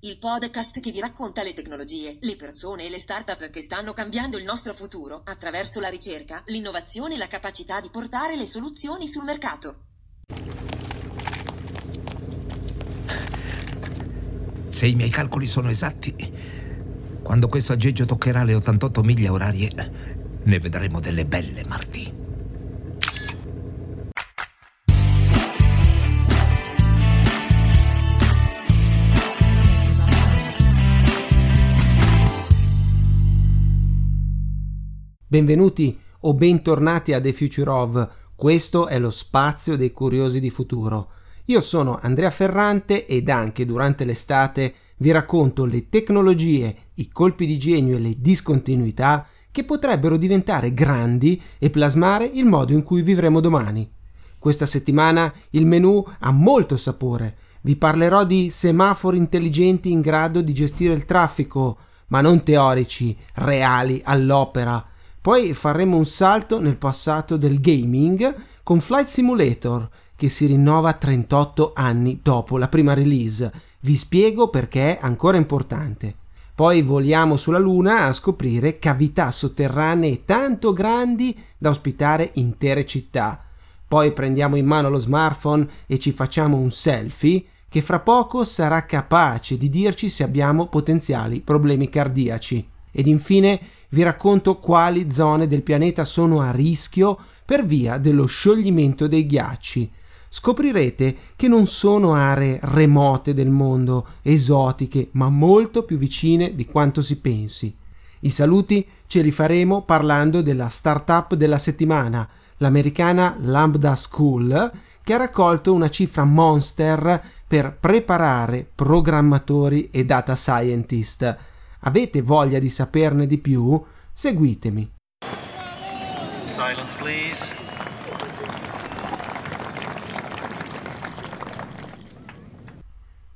il podcast che vi racconta le tecnologie, le persone e le start-up che stanno cambiando il nostro futuro attraverso la ricerca, l'innovazione e la capacità di portare le soluzioni sul mercato. Se i miei calcoli sono esatti, quando questo aggeggio toccherà le 88 miglia orarie, ne vedremo delle belle, Marty. Benvenuti o bentornati a The Future of. Questo è lo spazio dei curiosi di futuro. Io sono Andrea Ferrante ed anche durante l'estate vi racconto le tecnologie, i colpi di genio e le discontinuità che potrebbero diventare grandi e plasmare il modo in cui vivremo domani. Questa settimana il menu ha molto sapore. Vi parlerò di semafori intelligenti in grado di gestire il traffico, ma non teorici, reali all'opera poi faremo un salto nel passato del gaming con Flight Simulator, che si rinnova 38 anni dopo la prima release. Vi spiego perché è ancora importante. Poi voliamo sulla Luna a scoprire cavità sotterranee tanto grandi da ospitare intere città. Poi prendiamo in mano lo smartphone e ci facciamo un selfie che fra poco sarà capace di dirci se abbiamo potenziali problemi cardiaci. Ed infine vi racconto quali zone del pianeta sono a rischio per via dello scioglimento dei ghiacci. Scoprirete che non sono aree remote del mondo, esotiche, ma molto più vicine di quanto si pensi. I saluti ce li faremo parlando della startup della settimana, l'americana Lambda School, che ha raccolto una cifra monster per preparare programmatori e data scientist Avete voglia di saperne di più? Seguitemi. Silence, please.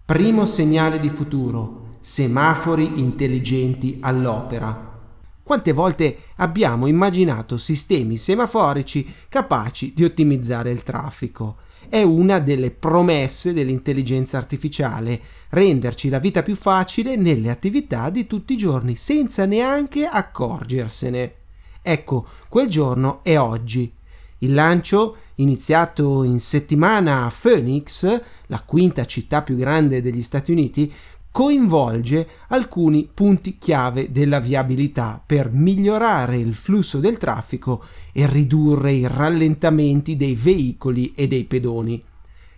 Primo segnale di futuro. Semafori intelligenti all'opera. Quante volte abbiamo immaginato sistemi semaforici capaci di ottimizzare il traffico? È una delle promesse dell'intelligenza artificiale, renderci la vita più facile nelle attività di tutti i giorni, senza neanche accorgersene. Ecco, quel giorno è oggi. Il lancio, iniziato in settimana a Phoenix, la quinta città più grande degli Stati Uniti, coinvolge alcuni punti chiave della viabilità per migliorare il flusso del traffico e ridurre i rallentamenti dei veicoli e dei pedoni.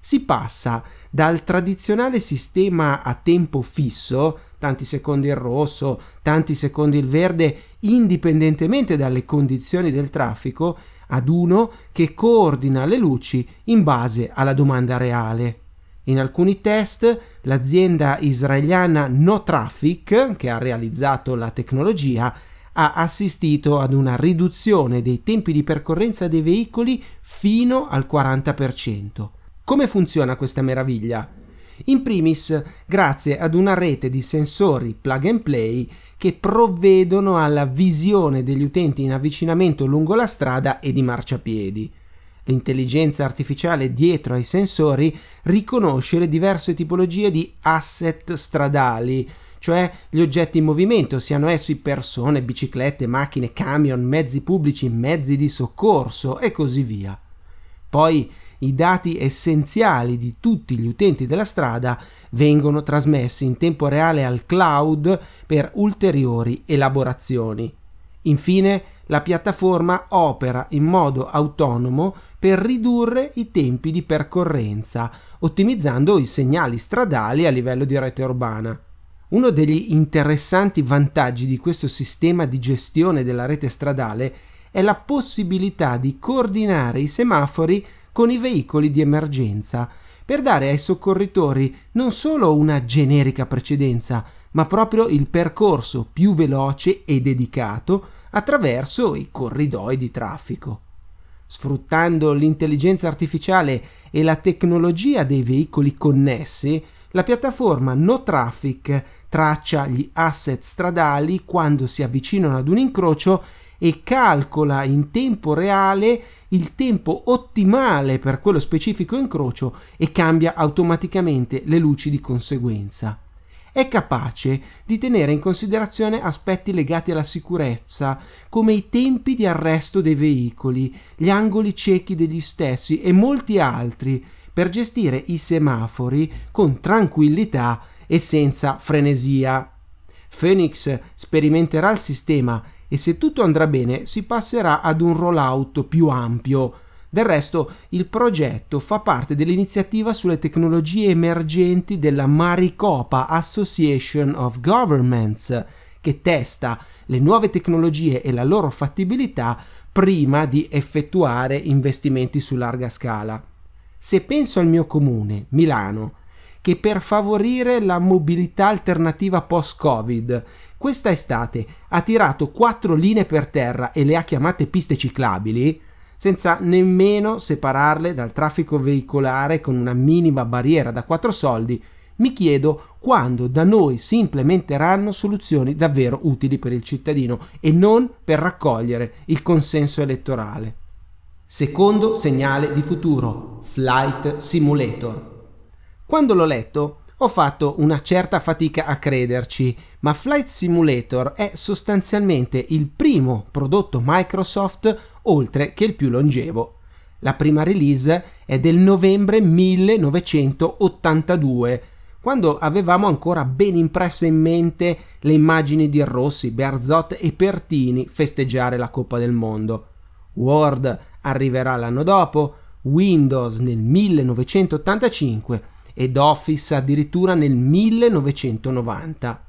Si passa dal tradizionale sistema a tempo fisso, tanti secondi il rosso, tanti secondi il verde, indipendentemente dalle condizioni del traffico, ad uno che coordina le luci in base alla domanda reale. In alcuni test l'azienda israeliana No Traffic, che ha realizzato la tecnologia, ha assistito ad una riduzione dei tempi di percorrenza dei veicoli fino al 40%. Come funziona questa meraviglia? In primis, grazie ad una rete di sensori plug and play che provvedono alla visione degli utenti in avvicinamento lungo la strada e di marciapiedi. L'intelligenza artificiale dietro ai sensori riconosce le diverse tipologie di asset stradali, cioè gli oggetti in movimento, siano essi persone, biciclette, macchine, camion, mezzi pubblici, mezzi di soccorso e così via. Poi i dati essenziali di tutti gli utenti della strada vengono trasmessi in tempo reale al cloud per ulteriori elaborazioni. Infine, la piattaforma opera in modo autonomo per ridurre i tempi di percorrenza, ottimizzando i segnali stradali a livello di rete urbana. Uno degli interessanti vantaggi di questo sistema di gestione della rete stradale è la possibilità di coordinare i semafori con i veicoli di emergenza per dare ai soccorritori non solo una generica precedenza, ma proprio il percorso più veloce e dedicato attraverso i corridoi di traffico. Sfruttando l'intelligenza artificiale e la tecnologia dei veicoli connessi, la piattaforma No Traffic traccia gli asset stradali quando si avvicinano ad un incrocio e calcola in tempo reale il tempo ottimale per quello specifico incrocio e cambia automaticamente le luci di conseguenza. è capace di tenere in considerazione aspetti legati alla sicurezza, come i tempi di arresto dei veicoli, gli angoli ciechi degli stessi e molti altri, per gestire i semafori con tranquillità e senza frenesia. Phoenix sperimenterà il sistema e se tutto andrà bene si passerà ad un rollout più ampio. Del resto, il progetto fa parte dell'iniziativa sulle tecnologie emergenti della Maricopa Association of Governments, che testa le nuove tecnologie e la loro fattibilità prima di effettuare investimenti su larga scala. Se penso al mio comune, Milano, che per favorire la mobilità alternativa post-Covid, questa estate ha tirato quattro linee per terra e le ha chiamate piste ciclabili, senza nemmeno separarle dal traffico veicolare con una minima barriera da quattro soldi, mi chiedo quando da noi si implementeranno soluzioni davvero utili per il cittadino e non per raccogliere il consenso elettorale. Secondo segnale di futuro, Flight Simulator. Quando l'ho letto ho fatto una certa fatica a crederci, ma Flight Simulator è sostanzialmente il primo prodotto Microsoft oltre che il più longevo. La prima release è del novembre 1982, quando avevamo ancora ben impresse in mente le immagini di Rossi, Berzot e Pertini festeggiare la Coppa del Mondo. Word arriverà l'anno dopo, Windows nel 1985 ed Office addirittura nel 1990.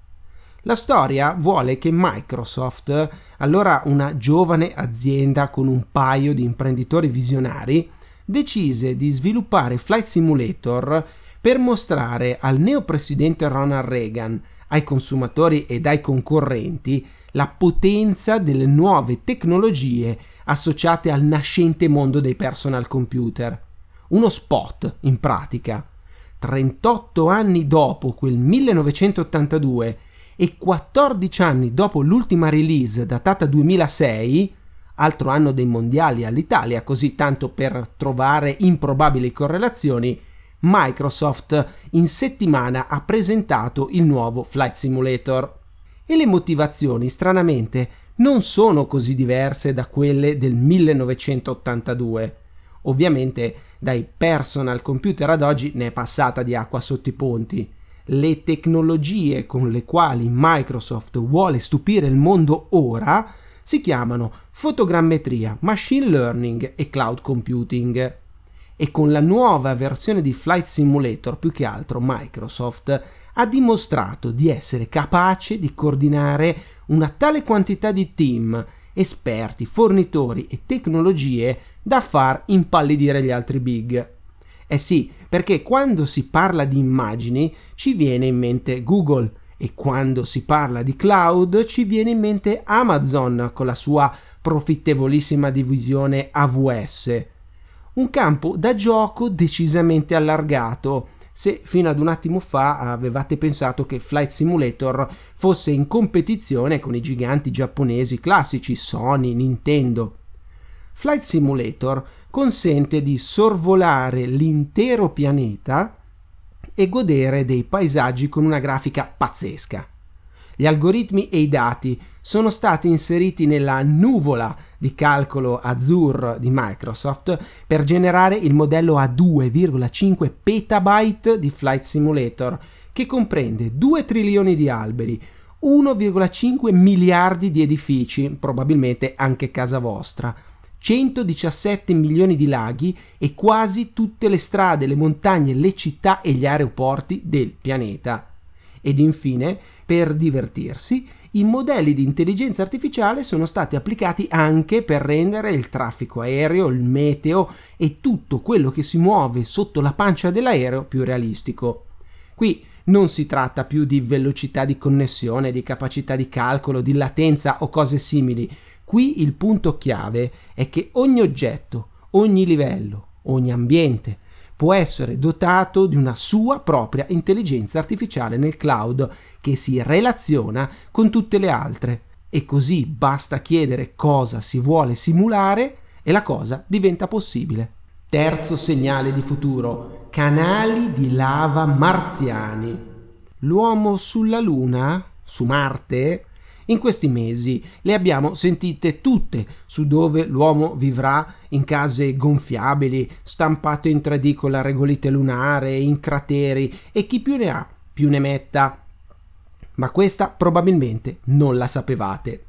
La storia vuole che Microsoft, allora una giovane azienda con un paio di imprenditori visionari, decise di sviluppare Flight Simulator per mostrare al neopresidente Ronald Reagan, ai consumatori ed ai concorrenti la potenza delle nuove tecnologie associate al nascente mondo dei personal computer. Uno spot, in pratica. 38 anni dopo quel 1982 e 14 anni dopo l'ultima release datata 2006, altro anno dei mondiali all'Italia, così tanto per trovare improbabili correlazioni, Microsoft in settimana ha presentato il nuovo Flight Simulator. E le motivazioni, stranamente, non sono così diverse da quelle del 1982. Ovviamente dai personal computer ad oggi ne è passata di acqua sotto i ponti. Le tecnologie con le quali Microsoft vuole stupire il mondo ora si chiamano fotogrammetria, machine learning e cloud computing. E con la nuova versione di Flight Simulator, più che altro Microsoft ha dimostrato di essere capace di coordinare una tale quantità di team, esperti, fornitori e tecnologie da far impallidire gli altri big. Eh sì, perché quando si parla di immagini ci viene in mente Google e quando si parla di cloud ci viene in mente Amazon con la sua profittevolissima divisione AWS. Un campo da gioco decisamente allargato, se fino ad un attimo fa avevate pensato che Flight Simulator fosse in competizione con i giganti giapponesi classici Sony, Nintendo. Flight Simulator consente di sorvolare l'intero pianeta e godere dei paesaggi con una grafica pazzesca. Gli algoritmi e i dati sono stati inseriti nella nuvola di calcolo Azure di Microsoft per generare il modello a 2,5 petabyte di Flight Simulator, che comprende 2 trilioni di alberi, 1,5 miliardi di edifici, probabilmente anche casa vostra, 117 milioni di laghi e quasi tutte le strade, le montagne, le città e gli aeroporti del pianeta. Ed infine, per divertirsi, i modelli di intelligenza artificiale sono stati applicati anche per rendere il traffico aereo, il meteo e tutto quello che si muove sotto la pancia dell'aereo più realistico. Qui non si tratta più di velocità di connessione, di capacità di calcolo, di latenza o cose simili, Qui il punto chiave è che ogni oggetto, ogni livello, ogni ambiente può essere dotato di una sua propria intelligenza artificiale nel cloud che si relaziona con tutte le altre e così basta chiedere cosa si vuole simulare e la cosa diventa possibile. Terzo segnale di futuro, canali di lava marziani. l'uomo sulla Luna, su Marte, in questi mesi le abbiamo sentite tutte su dove l'uomo vivrà in case gonfiabili, stampate in 3D con la regolite lunare, in crateri e chi più ne ha più ne metta. Ma questa probabilmente non la sapevate.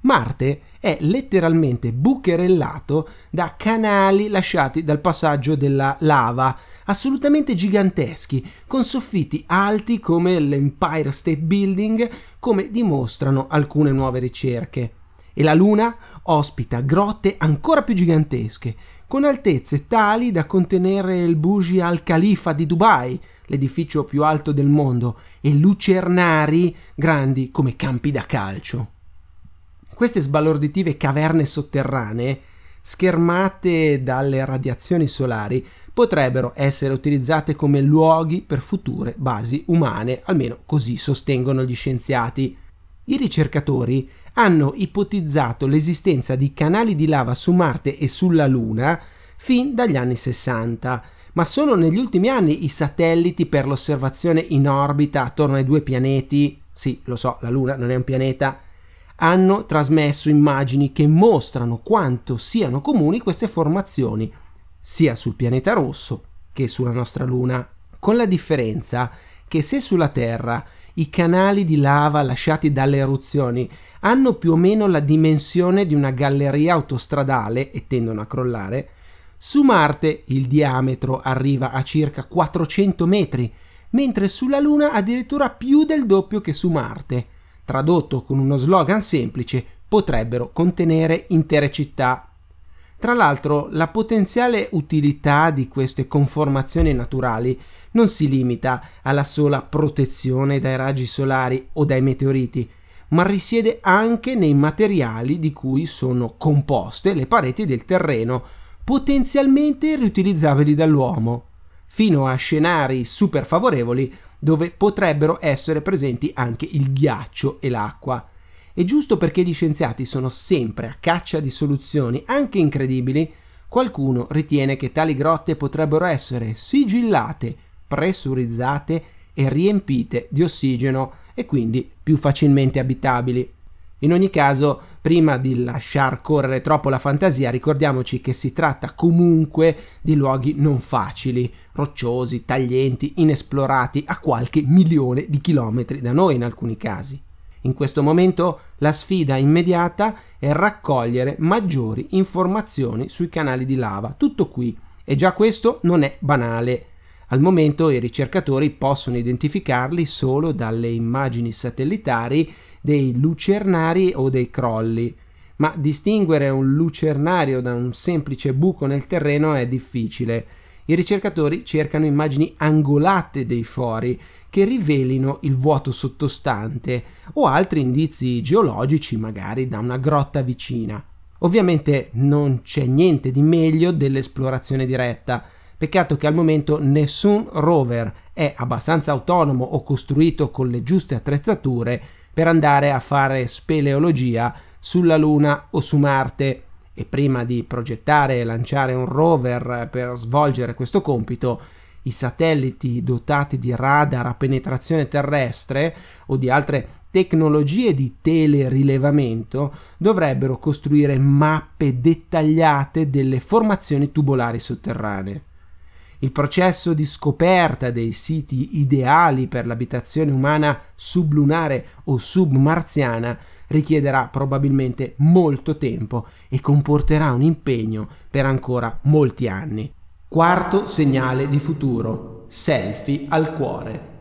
Marte è letteralmente bucherellato da canali lasciati dal passaggio della lava, assolutamente giganteschi, con soffitti alti come l'Empire State Building, come dimostrano alcune nuove ricerche. E la Luna ospita grotte ancora più gigantesche, con altezze tali da contenere il Burj Al Khalifa di Dubai, l'edificio più alto del mondo, e lucernari grandi come campi da calcio. Queste sbalorditive caverne sotterranee, schermate dalle radiazioni solari, potrebbero essere utilizzate come luoghi per future basi umane, almeno così sostengono gli scienziati. I ricercatori hanno ipotizzato l'esistenza di canali di lava su Marte e sulla Luna fin dagli anni 60, ma solo negli ultimi anni i satelliti per l'osservazione in orbita attorno ai due pianeti, sì, lo so, la Luna non è un pianeta, hanno trasmesso immagini che mostrano quanto siano comuni queste formazioni sia sul pianeta rosso che sulla nostra Luna, con la differenza che se sulla Terra i canali di lava lasciati dalle eruzioni hanno più o meno la dimensione di una galleria autostradale e tendono a crollare, su Marte il diametro arriva a circa 400 metri, mentre sulla Luna addirittura più del doppio che su Marte. Tradotto con uno slogan semplice, potrebbero contenere intere città. Tra l'altro, la potenziale utilità di queste conformazioni naturali non si limita alla sola protezione dai raggi solari o dai meteoriti, ma risiede anche nei materiali di cui sono composte le pareti del terreno, potenzialmente riutilizzabili dall'uomo, fino a scenari super favorevoli dove potrebbero essere presenti anche il ghiaccio e l'acqua. E giusto perché gli scienziati sono sempre a caccia di soluzioni anche incredibili, qualcuno ritiene che tali grotte potrebbero essere sigillate, pressurizzate e riempite di ossigeno e quindi più facilmente abitabili. In ogni caso, prima di lasciar correre troppo la fantasia, ricordiamoci che si tratta comunque di luoghi non facili, rocciosi, taglienti, inesplorati a qualche milione di chilometri da noi in alcuni casi. In questo momento la sfida immediata è raccogliere maggiori informazioni sui canali di lava. Tutto qui. E già questo non è banale. Al momento i ricercatori possono identificarli solo dalle immagini satellitari dei lucernari o dei crolli, ma distinguere un lucernario da un semplice buco nel terreno è difficile. I ricercatori cercano immagini angolate dei fori che rivelino il vuoto sottostante o altri indizi geologici magari da una grotta vicina. Ovviamente non c'è niente di meglio dell'esplorazione diretta. Peccato che al momento nessun rover è abbastanza autonomo o costruito con le giuste attrezzature per andare a fare speleologia sulla Luna o su Marte. E prima di progettare e lanciare un rover per svolgere questo compito, i satelliti dotati di radar a penetrazione terrestre o di altre tecnologie di telerilevamento dovrebbero costruire mappe dettagliate delle formazioni tubolari sotterranee. Il processo di scoperta dei siti ideali per l'abitazione umana sublunare o submarziana richiederà probabilmente molto tempo e comporterà un impegno per ancora molti anni. Quarto segnale di futuro. Selfie al cuore.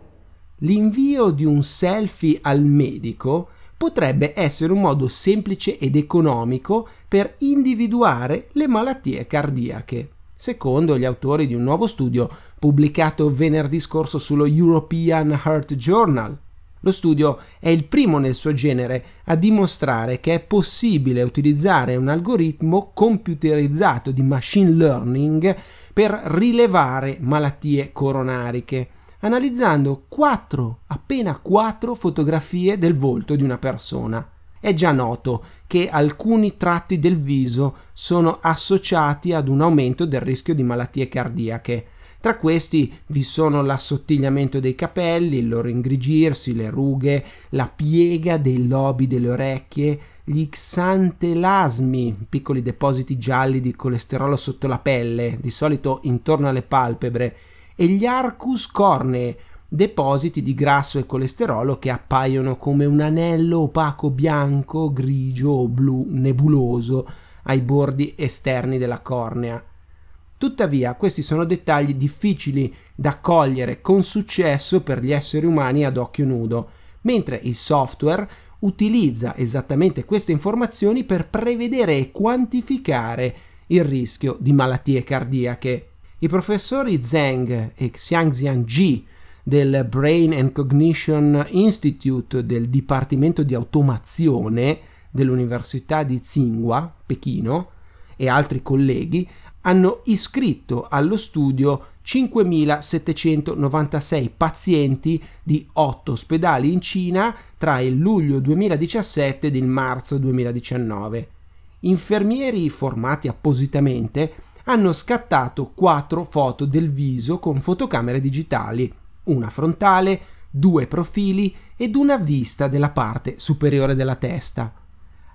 L'invio di un selfie al medico potrebbe essere un modo semplice ed economico per individuare le malattie cardiache, secondo gli autori di un nuovo studio pubblicato venerdì scorso sullo European Heart Journal. Lo studio è il primo nel suo genere a dimostrare che è possibile utilizzare un algoritmo computerizzato di machine learning per rilevare malattie coronariche, analizzando quattro, appena quattro fotografie del volto di una persona. È già noto che alcuni tratti del viso sono associati ad un aumento del rischio di malattie cardiache. Tra questi vi sono l'assottigliamento dei capelli, il loro ingrigirsi, le rughe, la piega dei lobi delle orecchie, gli xantelasmi, piccoli depositi gialli di colesterolo sotto la pelle, di solito intorno alle palpebre, e gli arcus cornee, depositi di grasso e colesterolo che appaiono come un anello opaco bianco, grigio o blu nebuloso ai bordi esterni della cornea. Tuttavia, questi sono dettagli difficili da cogliere con successo per gli esseri umani ad occhio nudo, mentre il software utilizza esattamente queste informazioni per prevedere e quantificare il rischio di malattie cardiache. I professori Zheng e Xiangxian Ji del Brain and Cognition Institute del Dipartimento di Automazione dell'Università di Tsinghua, Pechino, e altri colleghi hanno iscritto allo studio 5.796 pazienti di 8 ospedali in Cina tra il luglio 2017 ed il marzo 2019. Infermieri formati appositamente hanno scattato 4 foto del viso con fotocamere digitali, una frontale, due profili ed una vista della parte superiore della testa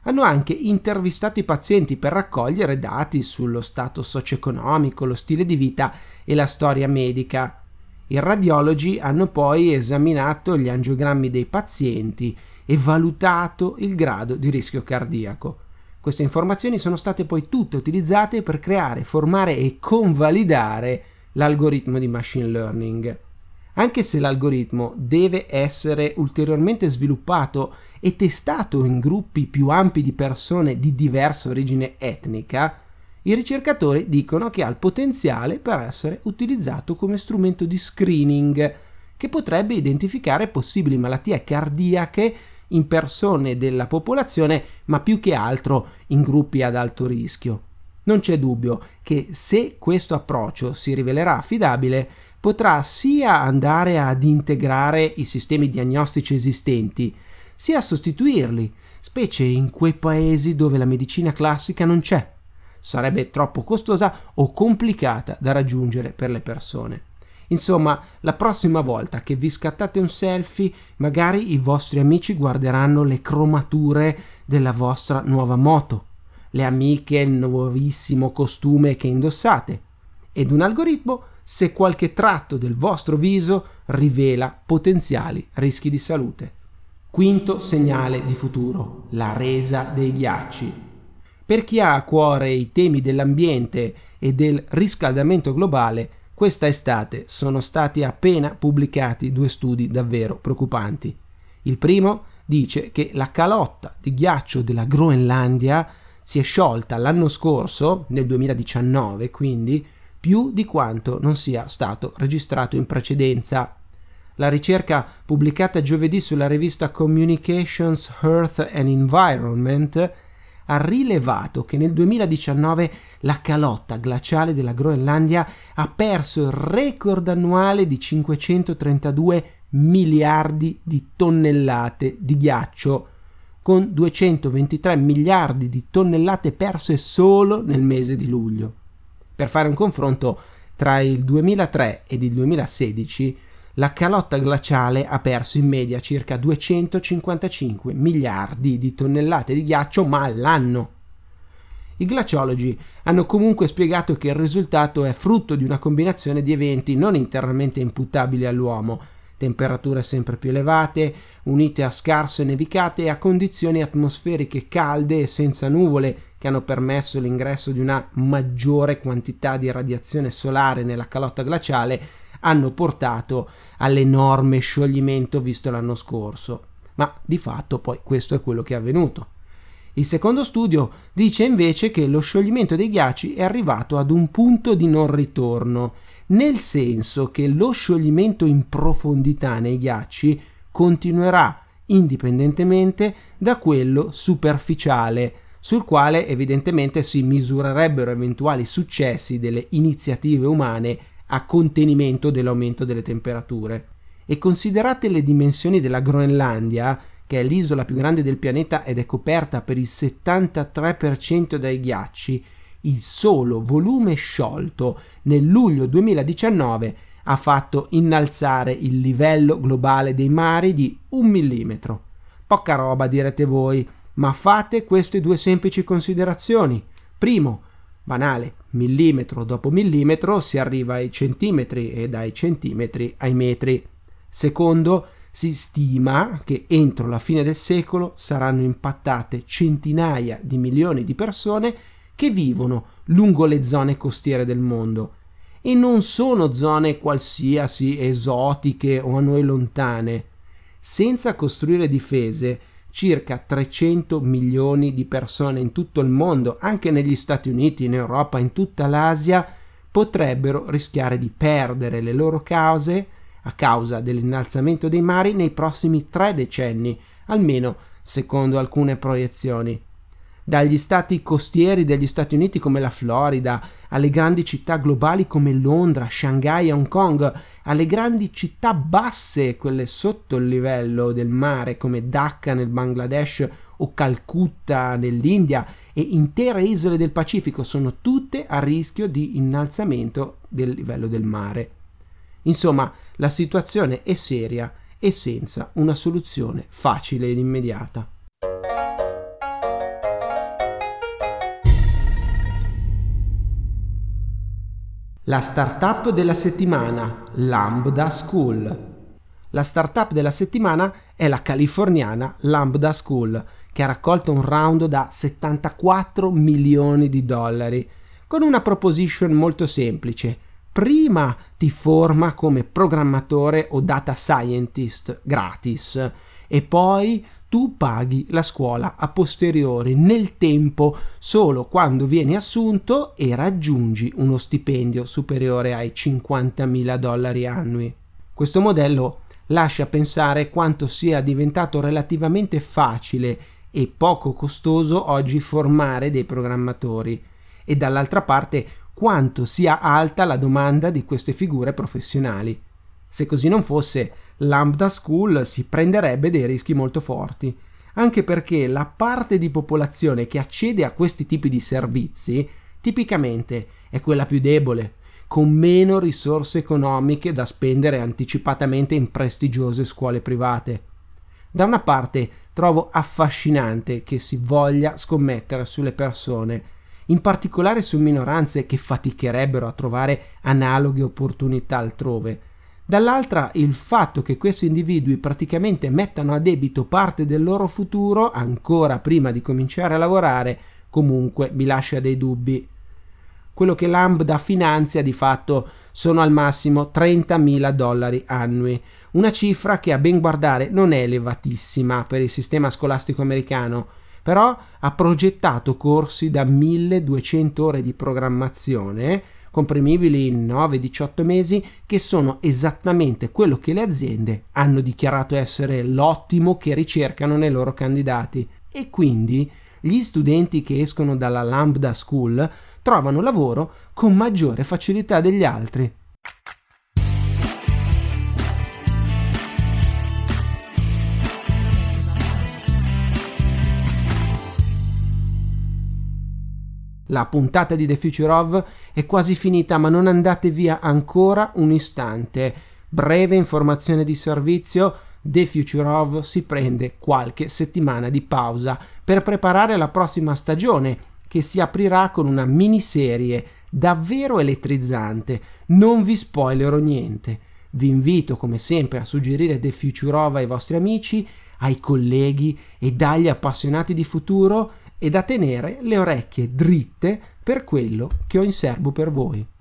hanno anche intervistato i pazienti per raccogliere dati sullo stato socio-economico, lo stile di vita e la storia medica. I radiologi hanno poi esaminato gli angiogrammi dei pazienti e valutato il grado di rischio cardiaco. Queste informazioni sono state poi tutte utilizzate per creare, formare e convalidare l'algoritmo di machine learning. Anche se l'algoritmo deve essere ulteriormente sviluppato e testato in gruppi più ampi di persone di diversa origine etnica, i ricercatori dicono che ha il potenziale per essere utilizzato come strumento di screening che potrebbe identificare possibili malattie cardiache in persone della popolazione, ma più che altro in gruppi ad alto rischio. Non c'è dubbio che se questo approccio si rivelerà affidabile, potrà sia andare ad integrare i sistemi diagnostici esistenti, sia a sostituirli, specie in quei paesi dove la medicina classica non c'è. Sarebbe troppo costosa o complicata da raggiungere per le persone. Insomma, la prossima volta che vi scattate un selfie, magari i vostri amici guarderanno le cromature della vostra nuova moto, le amiche il nuovissimo costume che indossate, ed un algoritmo se qualche tratto del vostro viso rivela potenziali rischi di salute. Quinto segnale di futuro, la resa dei ghiacci. Per chi ha a cuore i temi dell'ambiente e del riscaldamento globale, questa estate sono stati appena pubblicati due studi davvero preoccupanti. Il primo dice che la calotta di ghiaccio della Groenlandia si è sciolta l'anno scorso, nel 2019 quindi, più di quanto non sia stato registrato in precedenza. La ricerca pubblicata giovedì sulla rivista Communications Earth and Environment ha rilevato che nel 2019 la calotta glaciale della Groenlandia ha perso il record annuale di 532 miliardi di tonnellate di ghiaccio, con 223 miliardi di tonnellate perse solo nel mese di luglio. Per fare un confronto, tra il 2003 ed il 2016 la calotta glaciale ha perso in media circa 255 miliardi di tonnellate di ghiaccio ma all'anno. I glaciologi hanno comunque spiegato che il risultato è frutto di una combinazione di eventi non internamente imputabili all'uomo, temperature sempre più elevate, unite a scarse nevicate e a condizioni atmosferiche calde e senza nuvole che hanno permesso l'ingresso di una maggiore quantità di radiazione solare nella calotta glaciale hanno portato all'enorme scioglimento visto l'anno scorso. Ma di fatto poi questo è quello che è avvenuto. Il secondo studio dice invece che lo scioglimento dei ghiacci è arrivato ad un punto di non ritorno, nel senso che lo scioglimento in profondità nei ghiacci continuerà indipendentemente da quello superficiale, sul quale evidentemente si misurerebbero eventuali successi delle iniziative umane a contenimento dell'aumento delle temperature. E considerate le dimensioni della Groenlandia, che è l'isola più grande del pianeta ed è coperta per il 73% dai ghiacci, il solo volume sciolto nel luglio 2019 ha fatto innalzare il livello globale dei mari di un millimetro. Poca roba direte voi, ma fate queste due semplici considerazioni. Primo, banale, millimetro dopo millimetro si arriva ai centimetri e dai centimetri ai metri. Secondo, si stima che entro la fine del secolo saranno impattate centinaia di milioni di persone che vivono lungo le zone costiere del mondo. E non sono zone qualsiasi esotiche o a noi lontane. Senza costruire difese, circa 300 milioni di persone in tutto il mondo, anche negli Stati Uniti, in Europa, in tutta l'Asia, potrebbero rischiare di perdere le loro case a causa dell'innalzamento dei mari nei prossimi tre decenni, almeno secondo alcune proiezioni dagli stati costieri degli Stati Uniti come la Florida, alle grandi città globali come Londra, Shanghai e Hong Kong, alle grandi città basse, quelle sotto il livello del mare come Dhaka nel Bangladesh o Calcutta nell'India e intere isole del Pacifico sono tutte a rischio di innalzamento del livello del mare. Insomma, la situazione è seria e senza una soluzione facile ed immediata. La startup della settimana, Lambda School. La startup della settimana è la californiana Lambda School, che ha raccolto un round da 74 milioni di dollari, con una proposition molto semplice. Prima ti forma come programmatore o data scientist gratis e poi tu paghi la scuola a posteriori nel tempo solo quando vieni assunto e raggiungi uno stipendio superiore ai 50.000 dollari annui. Questo modello lascia pensare quanto sia diventato relativamente facile e poco costoso oggi formare dei programmatori e dall'altra parte quanto sia alta la domanda di queste figure professionali. Se così non fosse, Lambda School si prenderebbe dei rischi molto forti, anche perché la parte di popolazione che accede a questi tipi di servizi tipicamente è quella più debole, con meno risorse economiche da spendere anticipatamente in prestigiose scuole private. Da una parte trovo affascinante che si voglia scommettere sulle persone, in particolare su minoranze che faticherebbero a trovare analoghe opportunità altrove, dall'altra il fatto che questi individui praticamente mettano a debito parte del loro futuro ancora prima di cominciare a lavorare comunque mi lascia dei dubbi. Quello che Lambda finanzia di fatto sono al massimo 30.000 dollari annui, una cifra che a ben guardare non è elevatissima per il sistema scolastico americano, però ha progettato corsi da 1200 ore di programmazione comprimibili in 9-18 mesi, che sono esattamente quello che le aziende hanno dichiarato essere l'ottimo che ricercano nei loro candidati. E quindi gli studenti che escono dalla Lambda School trovano lavoro con maggiore facilità degli altri. La puntata di The Future of è quasi finita, ma non andate via ancora un istante. Breve informazione di servizio. The Future of si prende qualche settimana di pausa per preparare la prossima stagione che si aprirà con una miniserie davvero elettrizzante. Non vi spoilerò niente. Vi invito come sempre a suggerire The Future of ai vostri amici, ai colleghi e dagli appassionati di futuro e da tenere le orecchie dritte per quello che ho in serbo per voi.